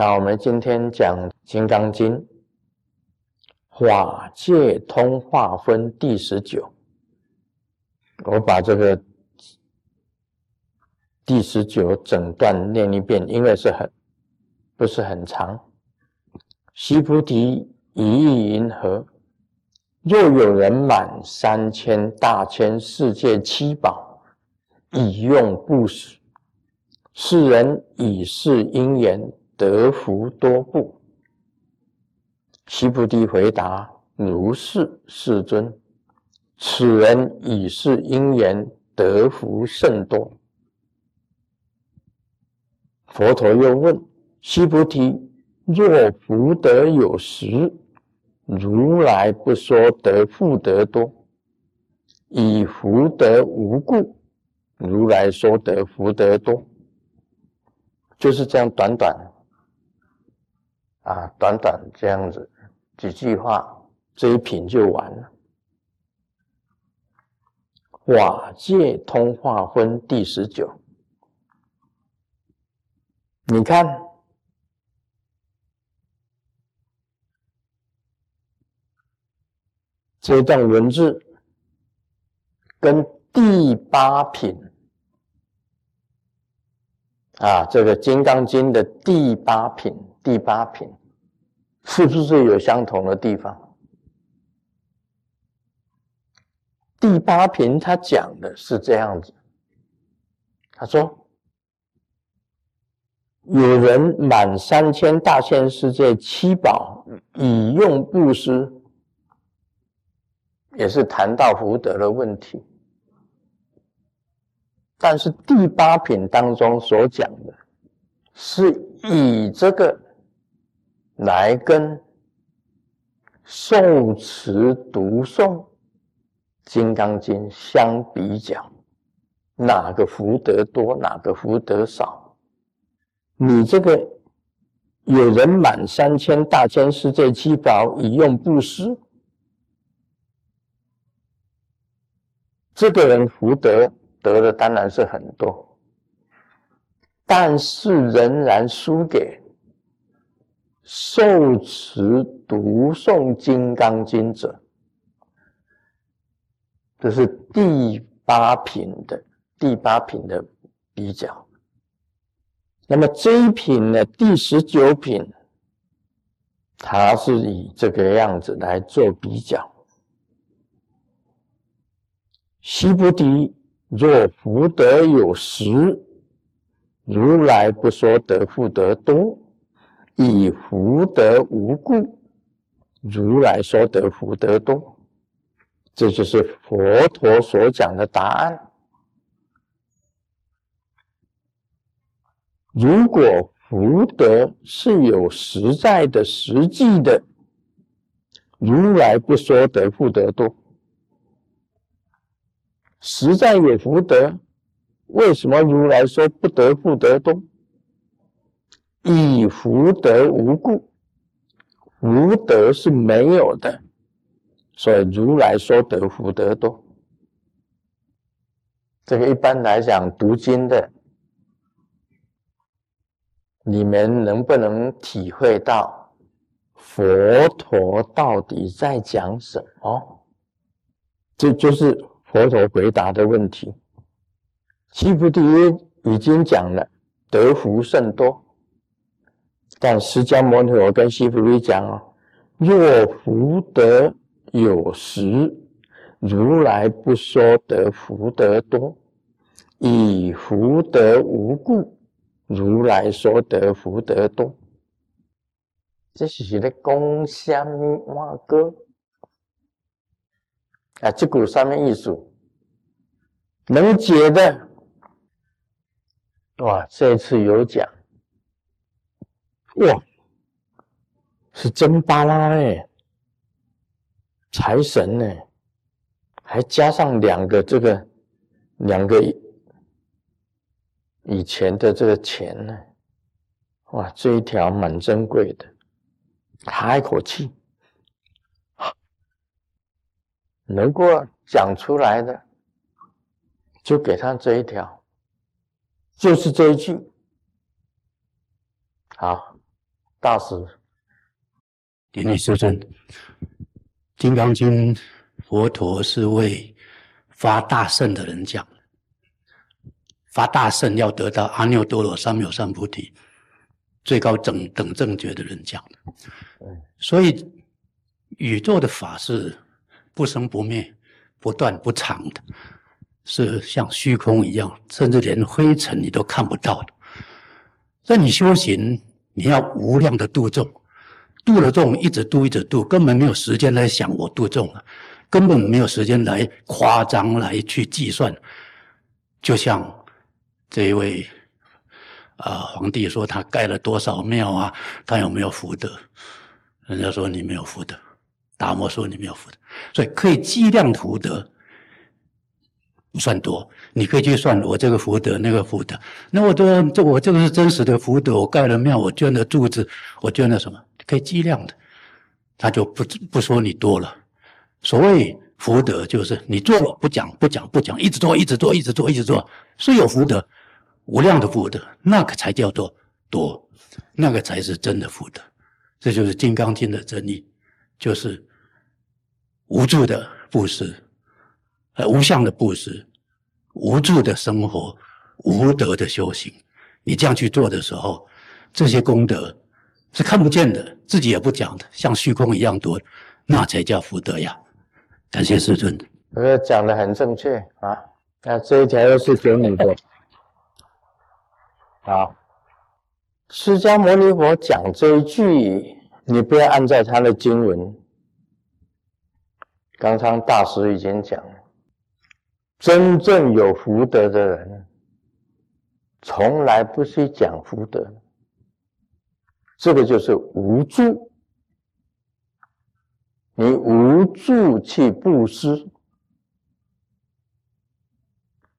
那，我们今天讲《金刚经》法界通化分第十九。我把这个第十九整段念一遍，因为是很不是很长。须菩提，一意云何？若有人满三千大千世界七宝，以用布施，世人以是因缘得福多不？须菩提回答：如是，世尊。此人已是因缘得福甚多。佛陀又问：须菩提，若福德有时？如来不说得福德多，以福德无故，如来说得福德多，就是这样短短啊，短短这样子几句话，这一品就完了。瓦界通化分第十九，你看。这段文字跟第八品啊，这个《金刚经》的第八品，第八品是不是有相同的地方？第八品他讲的是这样子，他说：“有人满三千大千世界七宝，以用布施。”也是谈到福德的问题，但是第八品当中所讲的，是以这个来跟受持读诵《金刚经》相比较，哪个福德多，哪个福德少？你这个有人满三千大千世界七宝以用布施。这个人福德得的当然是很多，但是仍然输给受持读诵《金刚经》者。这是第八品的第八品的比较。那么这一品呢，第十九品，它是以这个样子来做比较。须菩提，若福德有实，如来不说得福德多；以福德无故，如来说得福德多。这就是佛陀所讲的答案。如果福德是有实在的、实际的，如来不说得福德多。实在有福德，为什么如来说不得福德多？以福德无故，福德是没有的，所以如来说得福德多。这个一般来讲，读经的，你们能不能体会到佛陀到底在讲什么？这就是。佛陀回答的问题，须菩提已经讲了，得福甚多。但释迦牟尼佛跟西菩提讲哦，若福德有实，如来不说得福德多；以福德无故，如来说得福德多。这是在讲什么歌？啊，这股上面意思能解的，哇！这次有讲，哇，是真巴拉哎，财神呢，还加上两个这个两个以前的这个钱呢，哇！这一条蛮珍贵的，哈一口气。能够讲出来的，就给他这一条，就是这一句。好，大师，顶礼师尊，《金刚经》佛陀是为发大圣的人讲的，发大圣要得到阿耨多罗三藐三菩提最高等等正觉的人讲的。所以宇宙的法是不生不灭、不断不长的，是像虚空一样，甚至连灰尘你都看不到的。在你修行。你要无量的度众，度了众，一直度一直度，根本没有时间来想我度众了，根本没有时间来夸张来去计算。就像这一位啊皇帝说他盖了多少庙啊，他有没有福德？人家说你没有福德，达摩说你没有福德，所以可以计量福德。算多，你可以去算我这个福德那个福德。那我这这我这个是真实的福德，我盖了庙，我捐了柱子，我捐了什么，可以计量的。他就不不说你多了。所谓福德，就是你做了不讲不讲不讲，一直做一直做一直做一直做，是有福德，无量的福德，那个才叫做多，那个才是真的福德。这就是《金刚经》的真理，就是无助的布施。呃，无相的布施，无助的生活，无德的修行，你这样去做的时候，这些功德是看不见的，自己也不讲的，像虚空一样多，那才叫福德呀！感谢师尊。呃，讲的很正确啊。那这一条又是给你的。好，释迦牟尼佛讲这一句，你不要按照他的经文。刚刚大师已经讲了。真正有福德的人，从来不去讲福德，这个就是无助。你无助去布施，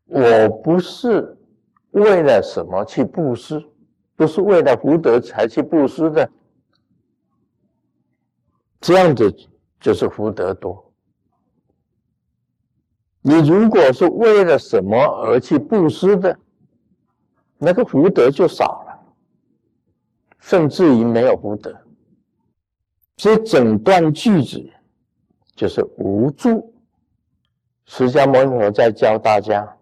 我不是为了什么去布施，不是为了福德才去布施的，这样子就是福德多。你如果是为了什么而去布施的，那个福德就少了，甚至于没有福德。所以整段句子就是无助。释迦牟尼佛在教大家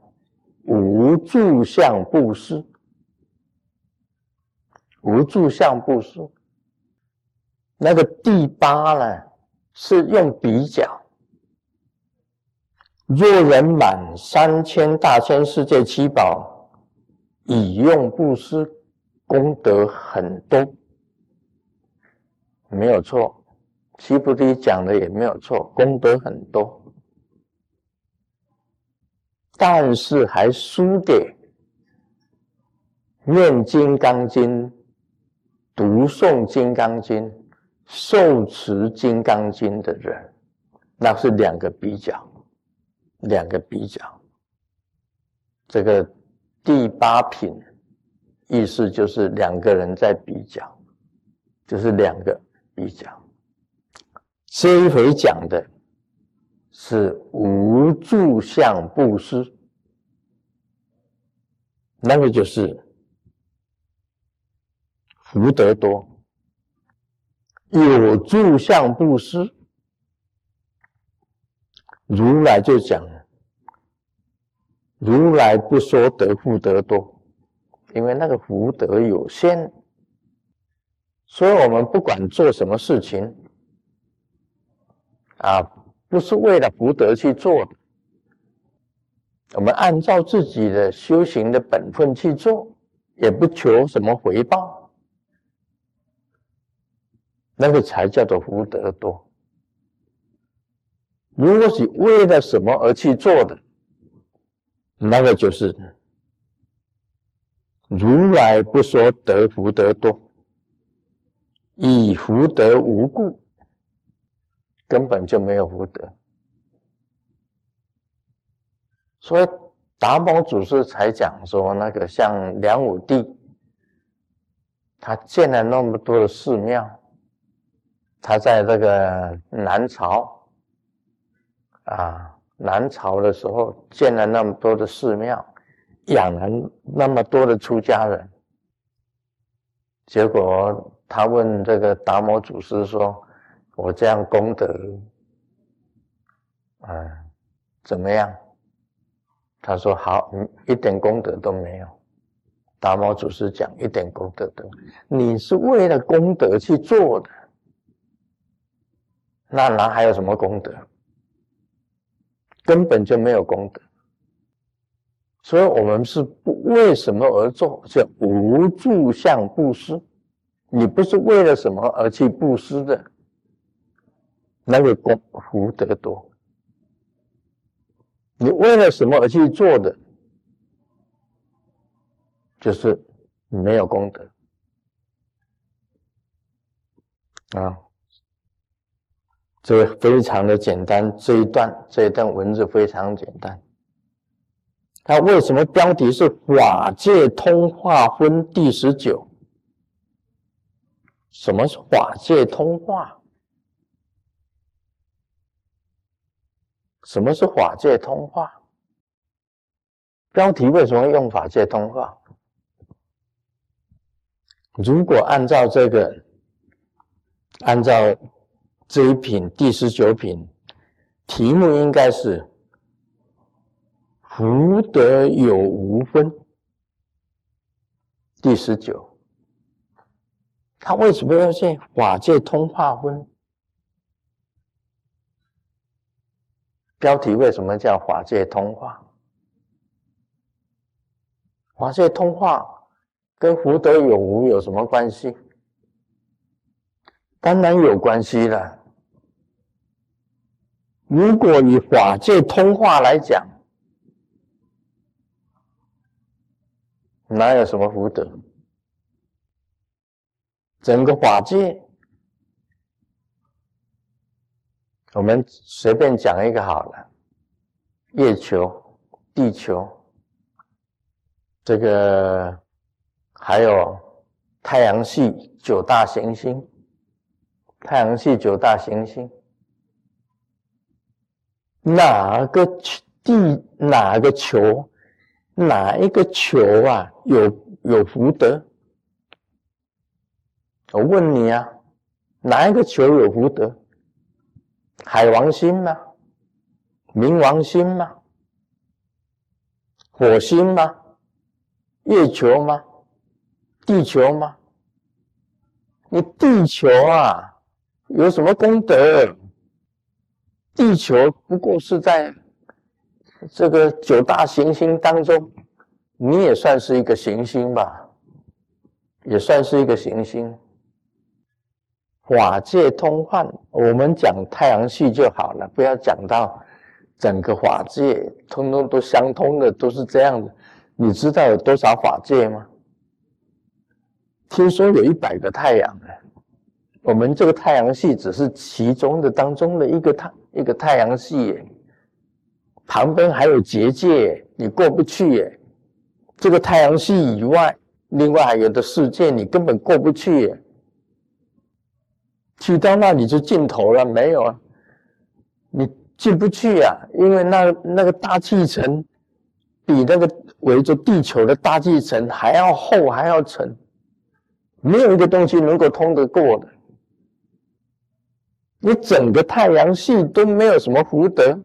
无助相布施，无助相布施。那个第八呢，是用比较。若人满三千大千世界七宝，以用布施，功德很多，没有错。七菩提讲的也没有错，功德很多，但是还输给念金刚经、读诵金刚经、受持金刚经的人，那是两个比较。两个比较，这个第八品意思就是两个人在比较，就是两个比较。这一回讲的是无住相布施，那个就是福德多；有住相布施。如来就讲，如来不说得福德多，因为那个福德有限，所以我们不管做什么事情，啊，不是为了福德去做，我们按照自己的修行的本分去做，也不求什么回报，那个才叫做福德多。如果是为了什么而去做的，那个就是如来不说得福德多，以福德无故，根本就没有福德。所以达摩祖师才讲说，那个像梁武帝，他建了那么多的寺庙，他在这个南朝。啊，南朝的时候建了那么多的寺庙，养了那么多的出家人，结果他问这个达摩祖师说：“我这样功德，嗯，怎么样？”他说：“好，一点功德都没有。”达摩祖师讲：“一点功德都没有，你是为了功德去做的，那哪还有什么功德？根本就没有功德。所以，我们是不为什么而做？叫无住相布施。你不是为了什么而去布施的，那个功福德多。你为了什么而去做的？就是没有功德啊！这个非常的简单，这一段这一段文字非常简单。它为什么标题是《法界通化分》第十九？什么是法界通化？什么是法界通化？标题为什么用法界通化？如果按照这个，按照这一品第十九品，题目应该是“福德有无分”。第十九，他为什么要写法界通化分？标题为什么叫法界通化？法界通化。跟福德有无有什么关系？当然有关系了。如果以法界通话来讲，哪有什么福德？整个法界，我们随便讲一个好了：月球、地球，这个。还有太阳系九大行星，太阳系九大行星，哪个地哪个球，哪一个球啊有有福德？我问你啊，哪一个球有福德？海王星吗？冥王星吗？火星吗？月球吗？地球吗？你地球啊，有什么功德？地球不过是在这个九大行星当中，你也算是一个行星吧，也算是一个行星。法界通幻，我们讲太阳系就好了，不要讲到整个法界，通通都相通的，都是这样的。你知道有多少法界吗？听说有一百个太阳呢，我们这个太阳系只是其中的当中的一个太一个太阳系，旁边还有结界，你过不去耶。这个太阳系以外，另外还有的世界，你根本过不去耶。去到那里就尽头了，没有啊，你进不去呀，因为那那个大气层比那个围着地球的大气层还要厚，还要沉。没有一个东西能够通得过的，你整个太阳系都没有什么福德，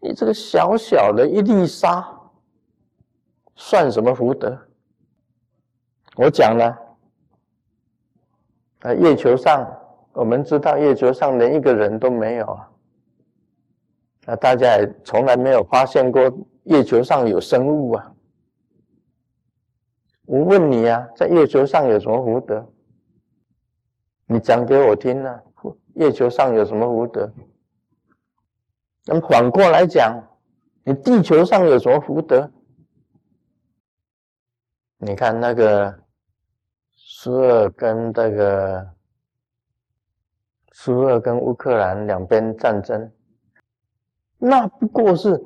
你这个小小的一粒沙，算什么福德？我讲了，啊，月球上，我们知道月球上连一个人都没有啊，啊，大家也从来没有发现过月球上有生物啊。我问你啊，在月球上有什么福德？你讲给我听啊！月球上有什么福德？那么反过来讲，你地球上有什么福德？你看那个苏俄跟这个苏俄跟乌克兰两边战争，那不过是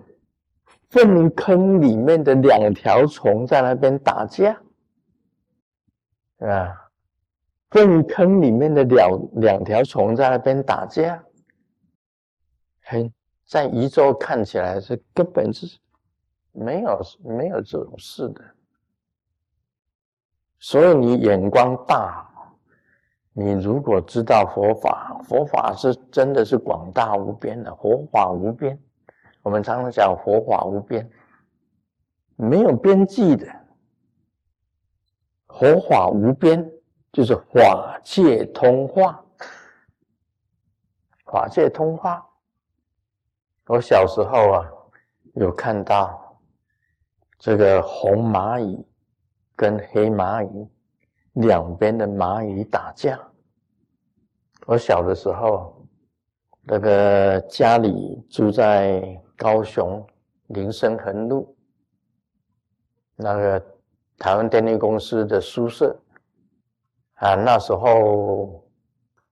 粪坑里面的两条虫在那边打架。啊，粪坑里面的两两条虫在那边打架，嘿，在宇宙看起来是根本是没有没有这种事的。所以你眼光大，你如果知道佛法，佛法是真的是广大无边的，佛法无边。我们常常讲佛法无边，没有边际的。佛法无边，就是法界通话。法界通话。我小时候啊，有看到这个红蚂蚁跟黑蚂蚁两边的蚂蚁打架。我小的时候，那个家里住在。高雄林森横路那个台湾电力公司的宿舍啊，那时候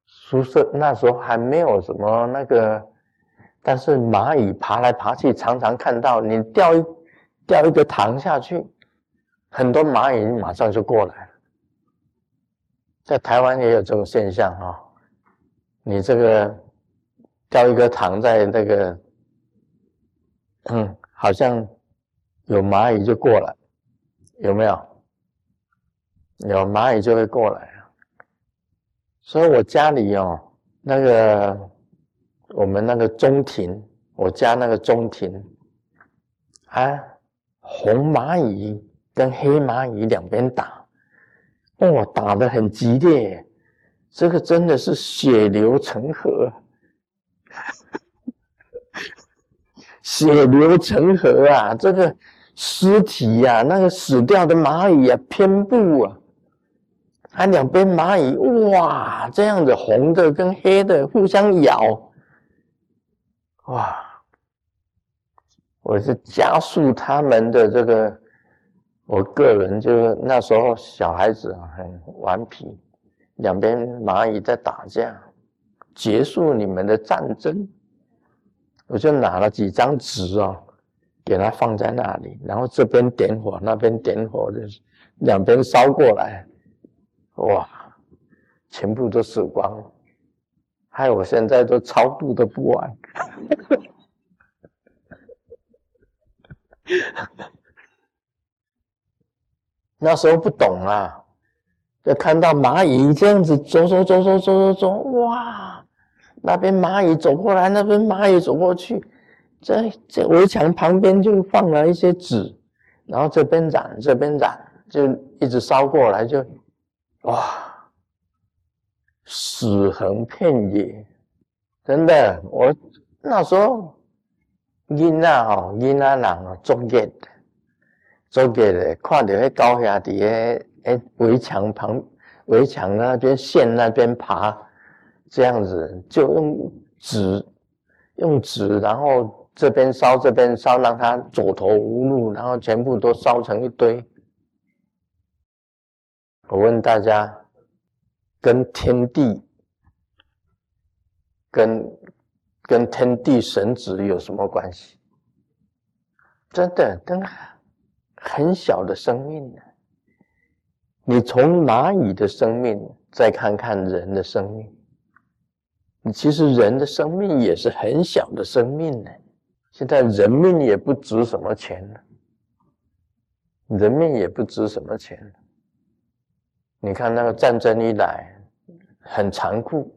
宿舍那时候还没有什么那个，但是蚂蚁爬来爬去，常常看到你掉一掉一个糖下去，很多蚂蚁马上就过来了。在台湾也有这种现象哈，你这个掉一个糖在那个。嗯，好像有蚂蚁就过来，有没有？有蚂蚁就会过来。所以我家里哦，那个我们那个中庭，我家那个中庭，啊，红蚂蚁跟黑蚂蚁两边打，哇，打得很激烈，这个真的是血流成河。血流成河啊！这个尸体呀，那个死掉的蚂蚁啊，偏布啊，啊两边蚂蚁哇，这样子红的跟黑的互相咬，哇！我是加速他们的这个，我个人就那时候小孩子啊很顽皮，两边蚂蚁在打架，结束你们的战争。我就拿了几张纸哦，给它放在那里，然后这边点火，那边点火，就是两边烧过来，哇，全部都死光了，害我现在都超度都不完。那时候不懂啊，就看到蚂蚁这样子走走走走走走走，哇！那边蚂蚁走过来，那边蚂蚁走过去，在这围墙旁边就放了一些纸，然后这边燃，这边燃，就一直烧过来，就哇，死横遍野，真的，我那时候囡仔吼，囡仔人哦，作业，作业的，看到那高兄弟诶诶围墙旁围墙那边线那边爬。这样子就用纸，用纸，然后这边烧这边烧，让它走投无路，然后全部都烧成一堆。我问大家，跟天地、跟跟天地神子有什么关系？真的，跟很小的生命呢。你从蚂蚁的生命再看看人的生命。你其实人的生命也是很小的生命呢，现在人命也不值什么钱了，人命也不值什么钱了。你看那个战争一来，很残酷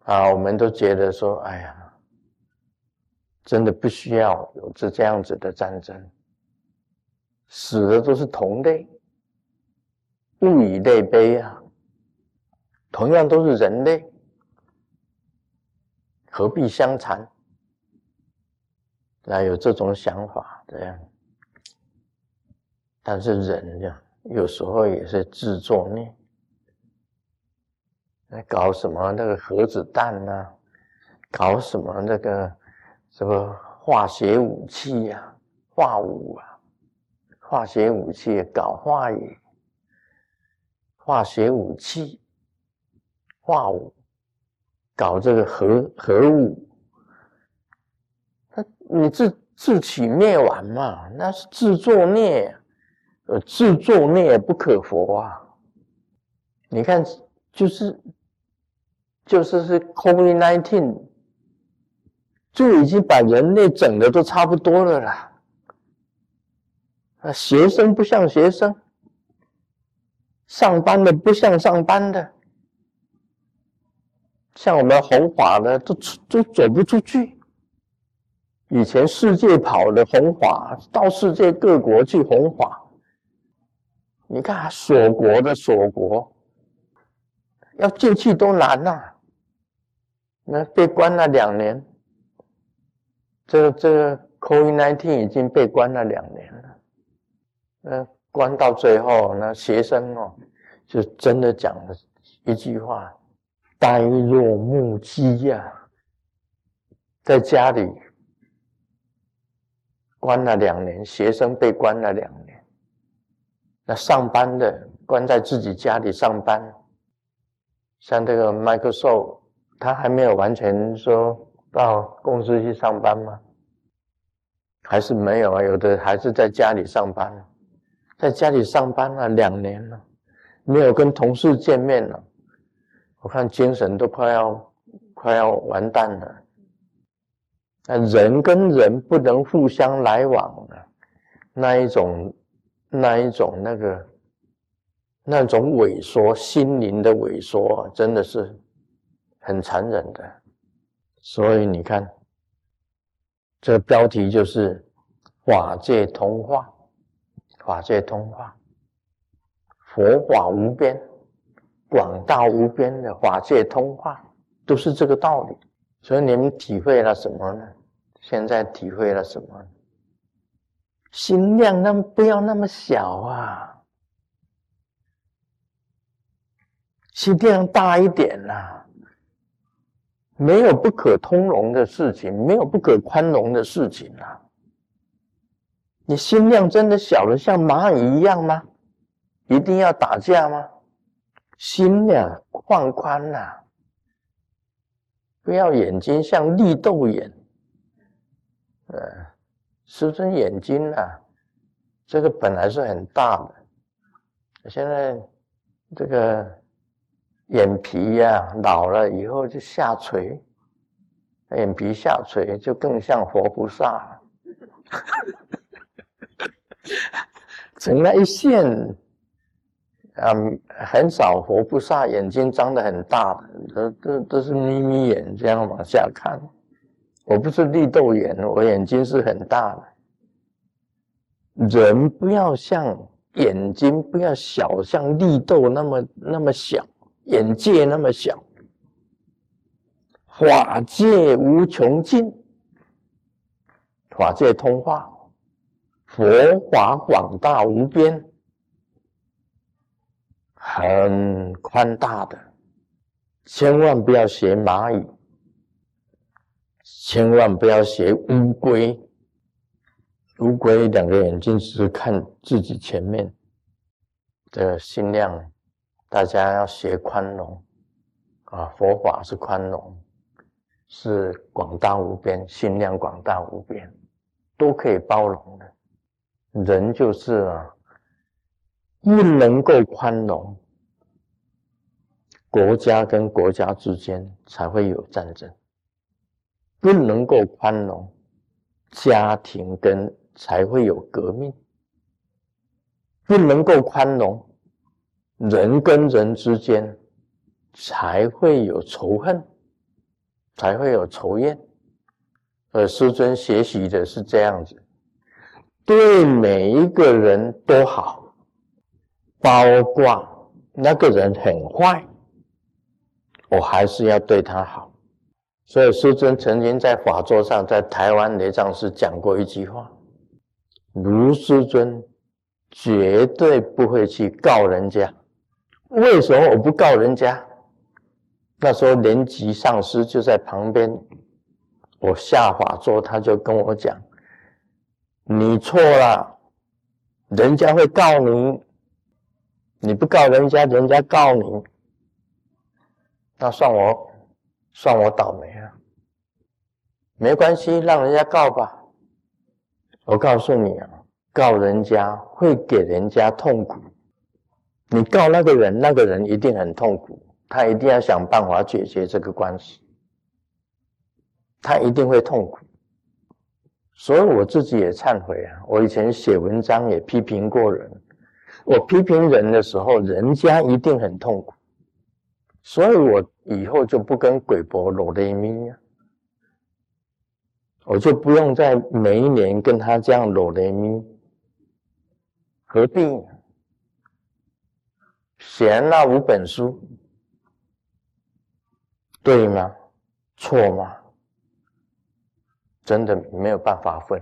啊，我们都觉得说，哎呀，真的不需要有这这样子的战争，死的都是同类，物以类悲啊，同样都是人类。何必相残？那有这种想法这样，但是人呀，有时候也是自作孽。那搞什么那个核子弹呢？搞什么那个什么化学武器呀？化武啊，化学武器搞化野，化学武器，化武。搞这个核核武，他你自自取灭亡嘛？那是自作孽，呃，自作孽不可活啊！你看，就是就是是 COVID nineteen，就已经把人类整的都差不多了啦。啊，学生不像学生，上班的不像上班的，像我们弘法的都出都走不出去。以前世界跑的弘法，到世界各国去弘法，你看锁国的锁国，要进去都难呐。那被关了两年，这这个 COVID-19 已经被关了两年了。那关到最后，那学生哦，就真的讲了一句话：“呆若木鸡呀，在家里关了两年，学生被关了两年，那上班的关在自己家里上班，像这个 Microsoft。”他还没有完全说到公司去上班吗？还是没有啊？有的还是在家里上班，在家里上班了两年了，没有跟同事见面了，我看精神都快要快要完蛋了。那人跟人不能互相来往了，那一种那一种那个那种萎缩，心灵的萎缩，真的是。很残忍的，所以你看，这标题就是“法界通化”，法界通化，佛法无边，广大无边的法界通化，都是这个道理。所以你们体会了什么呢？现在体会了什么？心量那不要那么小啊，心量大一点呐。没有不可通融的事情，没有不可宽容的事情啊！你心量真的小的像蚂蚁一样吗？一定要打架吗？心量放宽呐，不要眼睛像绿豆眼。呃，师尊眼睛啊，这个本来是很大的，现在这个。眼皮呀，老了以后就下垂，眼皮下垂就更像活菩萨了，成了一线，嗯，很少活菩萨眼睛张得很大的，都都都是眯眯眼这样往下看。我不是绿豆眼，我眼睛是很大的。人不要像眼睛不要小，像绿豆那么那么小。眼界那么小，法界无穷尽，法界通化，佛法广大无边，很宽大的，千万不要学蚂蚁，千万不要学乌龟，乌龟两个眼睛只是看自己前面的心量。大家要学宽容啊！佛法是宽容，是广大无边，心量广大无边，都可以包容的。人就是啊，不能够宽容，国家跟国家之间才会有战争；不能够宽容，家庭跟才会有革命；不能够宽容。人跟人之间才会有仇恨，才会有仇怨。而师尊学习的是这样子，对每一个人都好，包括那个人很坏，我还是要对他好。所以师尊曾经在法座上，在台湾雷藏寺讲过一句话：卢师尊绝对不会去告人家。为什么我不告人家？那时候年级上师就在旁边，我下法座，他就跟我讲：“你错了，人家会告你，你不告人家，人家告你，那算我算我倒霉啊！没关系，让人家告吧。我告诉你啊，告人家会给人家痛苦。”你告那个人，那个人一定很痛苦，他一定要想办法解决这个关系，他一定会痛苦。所以我自己也忏悔啊，我以前写文章也批评过人，我批评人的时候，人家一定很痛苦，所以我以后就不跟鬼婆罗雷咪啊，我就不用再每一年跟他这样罗雷咪，何必？写那五本书，对吗？错吗？真的没有办法分。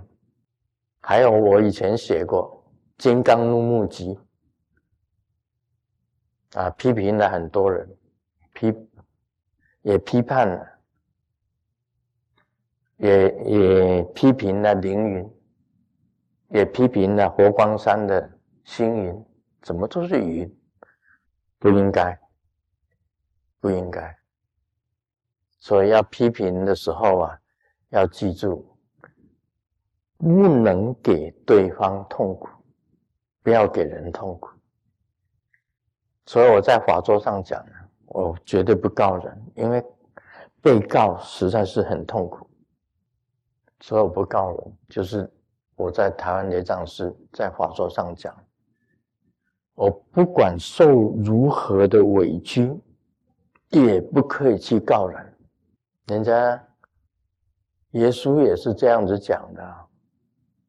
还有我以前写过《金刚怒目集》。啊，批评了很多人，批也批判了，也也批评了凌云，也批评了佛光山的星云，怎么都是云，不应该，不应该。所以要批评的时候啊，要记住，不能给对方痛苦，不要给人痛苦。所以我在法桌上讲，我绝对不告人，因为被告实在是很痛苦，所以我不告人。就是我在台湾的藏寺在法说上讲，我不管受如何的委屈，也不可以去告人。人家耶稣也是这样子讲的，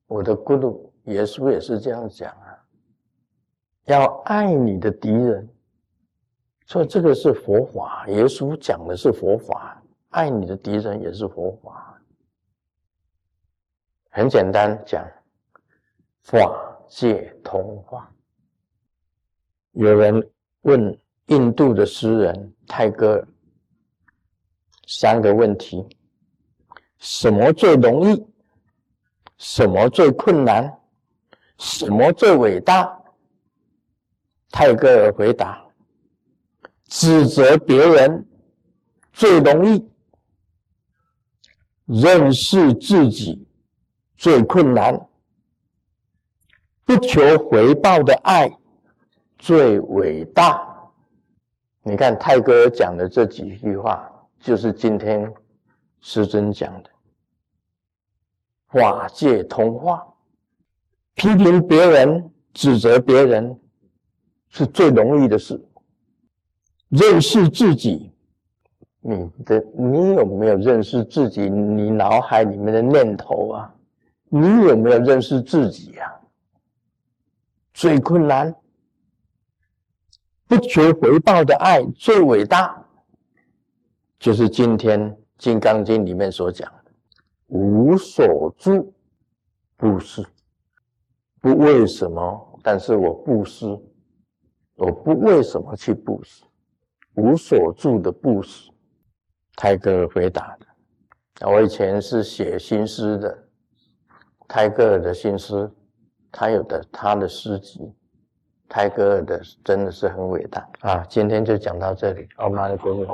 我的咕噜耶稣也是这样讲啊。要爱你的敌人，所以这个是佛法。耶稣讲的是佛法，爱你的敌人也是佛法。很简单讲，法界通化。有人问印度的诗人泰戈尔三个问题：什么最容易？什么最困难？什么最伟大？泰戈尔回答：“指责别人最容易，认识自己最困难，不求回报的爱最伟大。”你看泰戈尔讲的这几句话，就是今天师尊讲的“法界通话”，批评别人，指责别人。是最容易的事。认识自己，你的你有没有认识自己？你脑海里面的念头啊，你有没有认识自己呀？最困难，不求回报的爱最伟大，就是今天《金刚经》里面所讲的“无所住。布施”，不为什么，但是我布施。我不为什么去布施，无所住的布施。泰戈尔回答的。我以前是写新诗的，泰戈尔的新诗，他有的他的诗集，泰戈尔的真的是很伟大啊。今天就讲到这里，奥玛的国语。